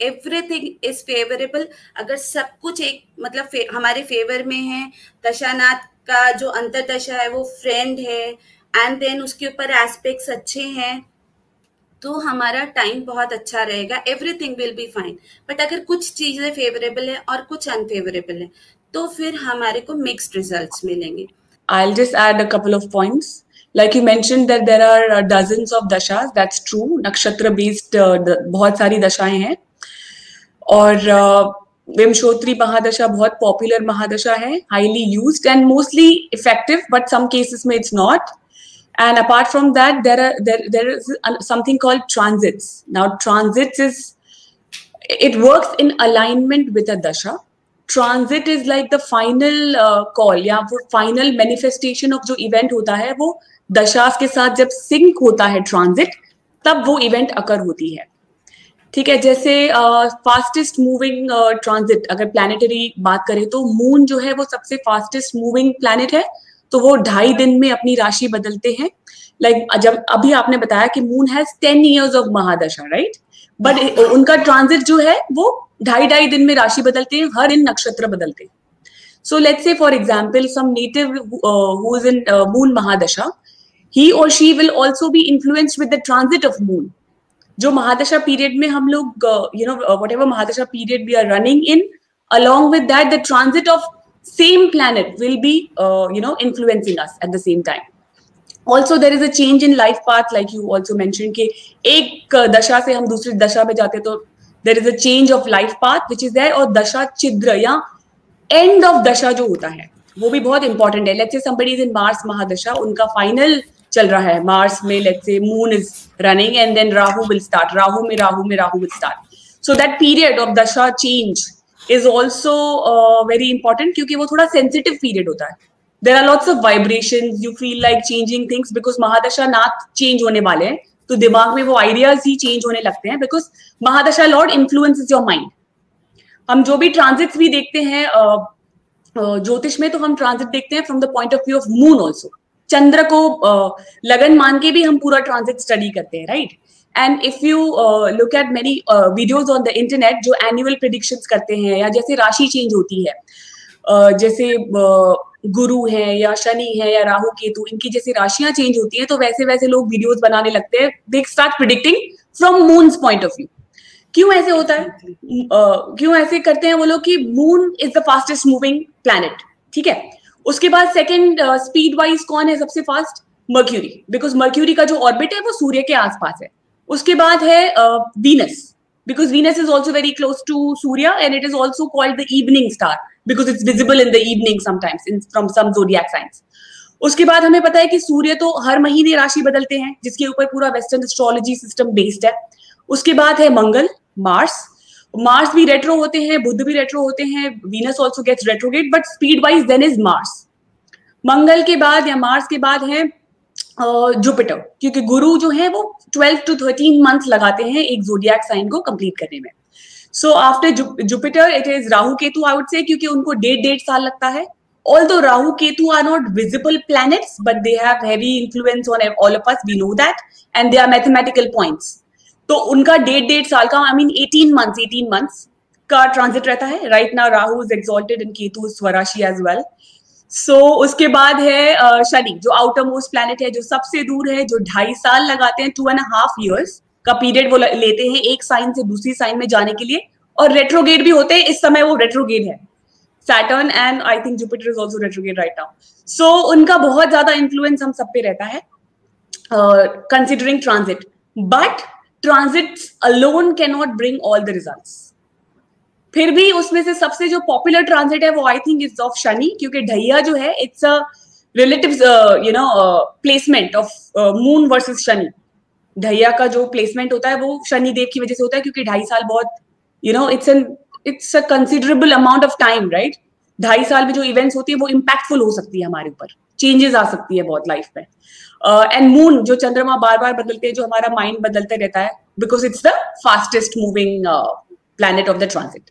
Everything is favourable अगर सब कुछ एक मतलब फे, हमारे फेवर में है दशानाथ का जो अंतर दशा है वो फ्रेंड है एंड देन उसके ऊपर एस्पेक्ट्स अच्छे हैं तो हमारा टाइम बहुत अच्छा रहेगा everything will be fine but अगर कुछ चीज़ें फेवरेबल है और कुछ अनफेवरेबल है तो फिर हमारे को मिक्स्ड रिजल्ट्स मिलेंगे I'll just add a couple of points. Like you mentioned that there are uh, dozens of dashas. That's true. Nakshatra based uh, बहुत सारी दशाएँ हैं और विमशोत्री महादशा बहुत पॉपुलर महादशा है highly use and mostly effective but some cases में it's not and apart from that there are there is something called transits now transit is it work in alignment with a दशा transit is like the final call या वो final manifestation of जो event होता है, वो दशा के साथ जब सिंक होता है ट्रांजिट तब वो इवेंट अकर होती है। ठीक है जैसे फास्टेस्ट मूविंग ट्रांजिट अगर प्लानिटरी बात करें तो मून जो है वो सबसे फास्टेस्ट मूविंग प्लानिट है तो वो ढाई दिन में अपनी राशि बदलते हैं। लाइक like, जब अभी आपने बताया कि moon has ten years of महादशा right but उनका ट्रांजिट जो है वो ढाई ढाई दिन में राशि बदलते हैं हर इन नक्षत्र बदलते हैं। So let's say for example some native who is in moon महादशा ही और she will also be influenced with the transit of moon जो महादशा पीरियड में हम लोग you know whatever महादशा period we are running in along with that the transit of same planet will be uh, you know influencing us at the same time. Also there is a change in life path like you also mentioned कि एक दशा से हम दूसरी दशा में जाते तो there is a change of life path which is there और दशा छिद्र या एंड ऑफ़ दशा जो होता है वो भी बहुत इंपॉर्टेंट है। Let's say is in Mars महादशा उनका फाइनल चल रहा है। मार्स में लेट्स से moon is running and then Rahu will start Rahu में राहु में Rahu will start so that period of dasha change is also very important क्योंकि वो थोड़ा सेंसिटिव पीरियड होता है। There are lots of vibration you feel like changing things because mahadasha Nath change होने वाले हैं। तो दिमाग में वो आइडियाज़ ही चेंज होने लगते हैं because mahadasha lord influence your mind हम जो भी ट्रांजिट्स भी देखते हैं ज्योतिष में तो हम ट्रांजिट देखते हैं from the point of view of moon also चंद्र को लगन मान के भी हम पूरा ट्रांजिट स्टडी करते हैं right and if you look at many videos on the internet जो एनुअल प्रिडिक्शन करते हैं या जैसे राशि चेंज होती है uh, जैसे uh, गुरु है या शनि है या राहु केतु इनकी जैसे राशियाँ चेंज होती हैं तो वैसे वैसे लोग वीडियोस बनाने लगते हैं। They start predicting from moon point of view क्यों ऐसे होता है? Uh, क्यों ऐसे करते हैं वो लोग कि moon is the fastest moving planet ठीक है? उसके बाद सेकेंड स्पीड वाइज कौन है सबसे फास्ट मर्क्यूरी बिकॉज़ मर्क्यूरी का जो ऑर्बिट है वो सूर्य के आसपास है। उसके बाद है Venus because Venus is also very close to Surya and it is also called the evening star because it's visible in the evening sometimes in, from some zodiac signs. उसके बाद हमें पता है कि सूर्य तो हर महीने राशि बदलते हैं जिसके ऊपर पूरा वेस्टर्न एस्ट्रोलॉजी सिस्टम बेस्ड है। उसके बाद है मंगल मार्स मार्स भी रेट्रो होते हैं, बुद्ध भी रेट्रो होते हैं Venus also gets retrograde but speed wise then is Mars Mangal के बाद या मार्स के बाद है जुपिटर क्योंकि गुरु जो है वो 12 टू 13 मंथ लगाते हैं एक जोडियाक साइन को कंप्लीट करने में. So after Jupiter it is Rahu Ketu I would say क्योंकि उनको डेढ़ डेढ़ साल लगता है. Although rahu ketu are not visible planets, but they have heavy influence on all of us, we know that, and they are mathematical points. तो उनका डेढ़ डेढ़ साल का I mean eighteen months eighteen months का ट्रांजिट रहता है। Right now Rahu is exalted in Ketu स्वराशि as well so उसके बाद है शनि, जो आउटर मोस्ट प्लैनेट है, जो सबसे दूर है, जो ढाई साल लगाते हैं टू एंड हाफ़ ईयर्स का पीरियड वो लेते हैं एक साइन से दूसरी साइन में जाने के लिए। और रेट्रोगेट भी होते हैं, इस समय वो रेट्रोगेट है। Saturn and I think Jupiter is also retrograde right now so उनका बहुत ज़्यादा इन्फ्लुएंस हम सब पे रहता है considering transit but transit alone can not bring all the result फिर भी उसमें से सबसे जो पॉपुलर ट्रांजिट है वो I think is of Shani, क्योंकि ढैया जो है it's a relative you know placement of moon versus Shani. ढैया का जो प्लेसमेंट होता है वो शनि देव की वजह से होता है, क्योंकि ढाई साल बहुत you know it's an it's a considerable amount of time right ढाई साल में जो इवेंट्स होती है वो इम्पैक्टफुल हो सकती है हमारे ऊपर। चेंजेस आ सकती है बहुत लाइफ में। एंड uh, मून जो चंद्रमा बार बार बदलते हैं जो हमारा माइंड बदलते रहता है because it's the fastest moving planet of the transit